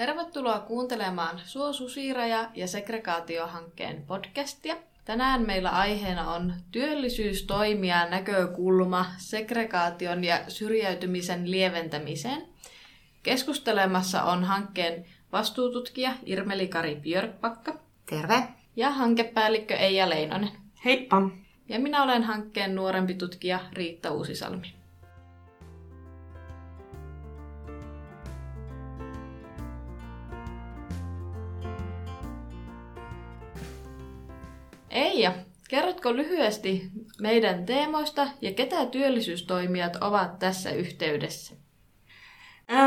Tervetuloa kuuntelemaan Suo Susiraja ja segregaatiohankkeen podcastia. Tänään meillä aiheena on työllisyystoimia näkökulma segregaation ja syrjäytymisen lieventämiseen. Keskustelemassa on hankkeen vastuututkija Irmeli-Kari Björkpakka. Terve. Ja hankepäällikkö Eija Leinonen. Heippa. Ja minä olen hankkeen nuorempi tutkija Riitta Uusisalmi. Eija, kerrotko lyhyesti meidän teemoista ja ketä työllisyystoimijat ovat tässä yhteydessä?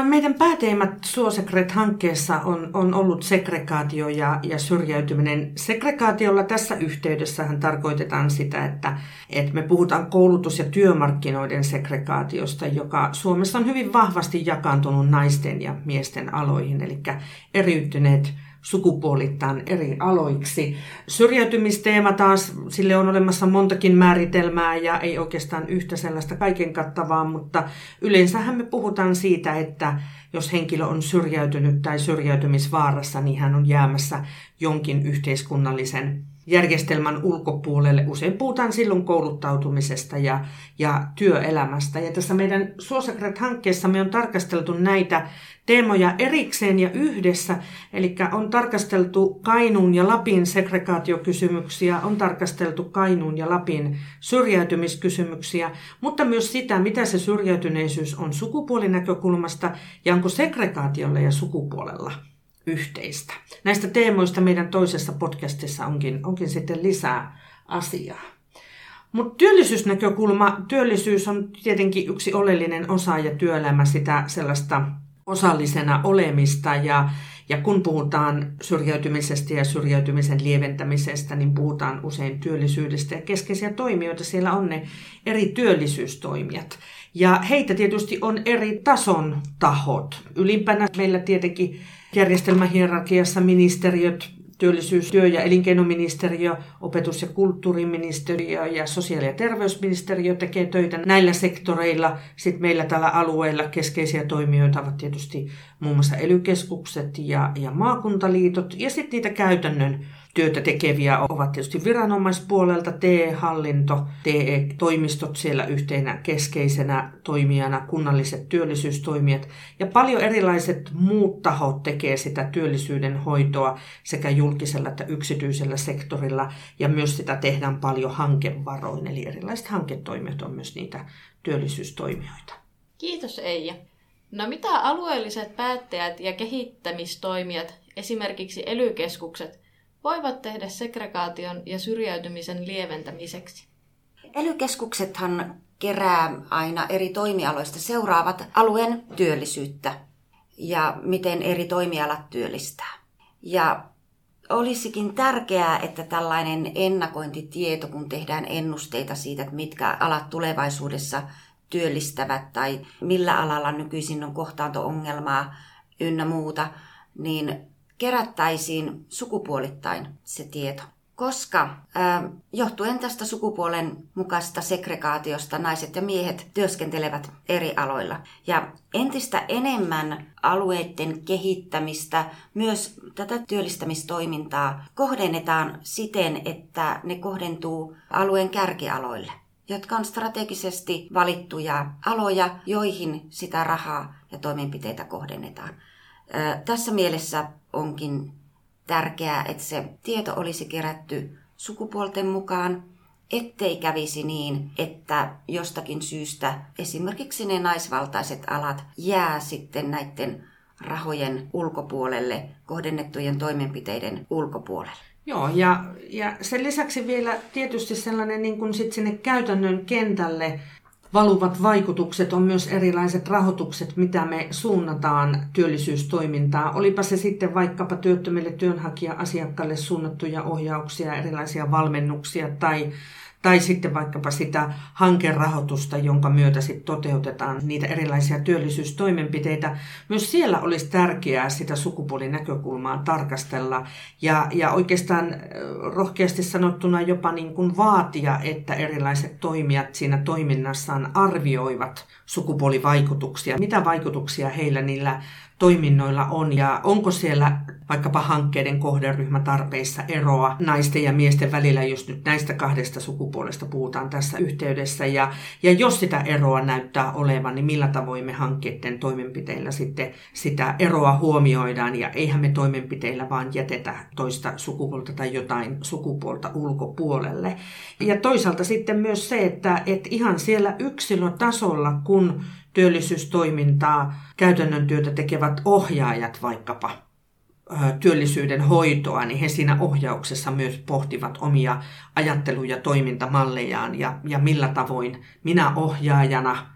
Meidän pääteemat Suosekret-hankkeessa on, on ollut segregaatio ja, ja syrjäytyminen. Segregaatiolla tässä yhteydessähän tarkoitetaan sitä, että, että me puhutaan koulutus- ja työmarkkinoiden segregaatiosta, joka Suomessa on hyvin vahvasti jakaantunut naisten ja miesten aloihin, eli eriytyneet sukupuolittain eri aloiksi. Syrjäytymisteema taas, sille on olemassa montakin määritelmää ja ei oikeastaan yhtä sellaista kaiken kattavaa, mutta yleensähän me puhutaan siitä, että jos henkilö on syrjäytynyt tai syrjäytymisvaarassa, niin hän on jäämässä jonkin yhteiskunnallisen järjestelmän ulkopuolelle. Usein puhutaan silloin kouluttautumisesta ja, ja työelämästä. Ja tässä meidän Suosakret-hankkeessa me on tarkasteltu näitä teemoja erikseen ja yhdessä. Eli on tarkasteltu Kainuun ja Lapin segregaatiokysymyksiä, on tarkasteltu Kainuun ja Lapin syrjäytymiskysymyksiä, mutta myös sitä, mitä se syrjäytyneisyys on sukupuolinäkökulmasta ja onko segregaatiolla ja sukupuolella yhteistä. Näistä teemoista meidän toisessa podcastissa onkin, onkin sitten lisää asiaa. Mutta työllisyysnäkökulma, työllisyys on tietenkin yksi oleellinen osa ja työelämä sitä sellaista osallisena olemista ja, ja kun puhutaan syrjäytymisestä ja syrjäytymisen lieventämisestä, niin puhutaan usein työllisyydestä ja keskeisiä toimijoita siellä on ne eri työllisyystoimijat. Ja heitä tietysti on eri tason tahot. Ylimpänä meillä tietenkin järjestelmähierarkiassa ministeriöt, työllisyys-, työ- ja elinkeinoministeriö, opetus- ja kulttuuriministeriö ja sosiaali- ja terveysministeriö tekee töitä näillä sektoreilla. Sitten meillä tällä alueella keskeisiä toimijoita ovat tietysti muun muassa elykeskukset ja, ja maakuntaliitot ja sitten niitä käytännön työtä tekeviä ovat tietysti viranomaispuolelta, TE-hallinto, TE-toimistot siellä yhtenä keskeisenä toimijana, kunnalliset työllisyystoimijat ja paljon erilaiset muut tahot tekee sitä työllisyyden hoitoa sekä julkisella että yksityisellä sektorilla ja myös sitä tehdään paljon hankevaroin, eli erilaiset hanketoimijat on myös niitä työllisyystoimijoita. Kiitos Eija. No mitä alueelliset päättäjät ja kehittämistoimijat, esimerkiksi elykeskukset, voivat tehdä segregaation ja syrjäytymisen lieventämiseksi? Elykeskuksethan kerää aina eri toimialoista seuraavat alueen työllisyyttä ja miten eri toimialat työllistää. Ja olisikin tärkeää, että tällainen ennakointitieto, kun tehdään ennusteita siitä, että mitkä alat tulevaisuudessa työllistävät tai millä alalla nykyisin on kohtaanto-ongelmaa ynnä muuta, niin kerättäisiin sukupuolittain se tieto. Koska ää, johtuen tästä sukupuolen mukaista segregaatiosta naiset ja miehet työskentelevät eri aloilla. Ja entistä enemmän alueiden kehittämistä, myös tätä työllistämistoimintaa kohdennetaan siten, että ne kohdentuu alueen kärkialoille jotka on strategisesti valittuja aloja, joihin sitä rahaa ja toimenpiteitä kohdennetaan. Tässä mielessä onkin tärkeää, että se tieto olisi kerätty sukupuolten mukaan, ettei kävisi niin, että jostakin syystä esimerkiksi ne naisvaltaiset alat jää sitten näiden rahojen ulkopuolelle, kohdennettujen toimenpiteiden ulkopuolelle. Joo, ja, ja sen lisäksi vielä tietysti sellainen niin kuin sit sinne käytännön kentälle valuvat vaikutukset on myös erilaiset rahoitukset, mitä me suunnataan työllisyystoimintaan. Olipa se sitten vaikkapa työttömille työnhakija-asiakkaille suunnattuja ohjauksia, erilaisia valmennuksia tai, tai sitten vaikkapa sitä hankerahoitusta, jonka myötä sitten toteutetaan niitä erilaisia työllisyystoimenpiteitä. Myös siellä olisi tärkeää sitä sukupuolinäkökulmaa tarkastella ja, ja oikeastaan rohkeasti sanottuna jopa niin kuin vaatia, että erilaiset toimijat siinä toiminnassaan arvioivat sukupuolivaikutuksia, mitä vaikutuksia heillä niillä toiminnoilla on ja onko siellä vaikkapa hankkeiden kohderyhmätarpeissa eroa naisten ja miesten välillä, jos nyt näistä kahdesta sukupuolesta puhutaan tässä yhteydessä. Ja, ja jos sitä eroa näyttää olevan, niin millä tavoin me hankkeiden toimenpiteillä sitten sitä eroa huomioidaan ja eihän me toimenpiteillä vaan jätetä toista sukupuolta tai jotain sukupuolta ulkopuolelle. Ja toisaalta sitten myös se, että, että ihan siellä yksilötasolla, kun työllisyystoimintaa, käytännön työtä tekevät ohjaajat vaikkapa työllisyyden hoitoa, niin he siinä ohjauksessa myös pohtivat omia ajattelu- ja toimintamallejaan ja, ja millä tavoin minä ohjaajana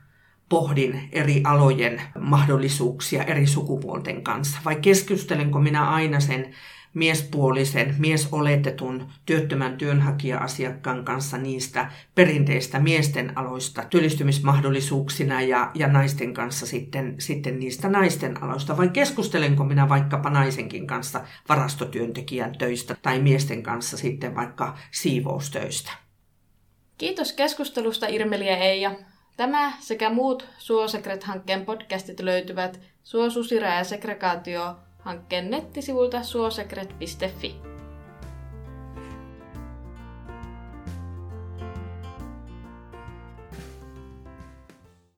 pohdin eri alojen mahdollisuuksia eri sukupuolten kanssa. Vai keskustelenko minä aina sen miespuolisen, miesoletetun työttömän työnhakija-asiakkaan kanssa niistä perinteistä miesten aloista työllistymismahdollisuuksina ja, ja naisten kanssa sitten, sitten niistä naisten aloista? Vai keskustelenko minä vaikkapa naisenkin kanssa varastotyöntekijän töistä tai miesten kanssa sitten vaikka siivoustöistä? Kiitos keskustelusta Irmeli ja Eija. Tämä sekä muut Suosekret-hankkeen podcastit löytyvät Suosusira ja segregaatio hankkeen nettisivuilta suosekret.fi.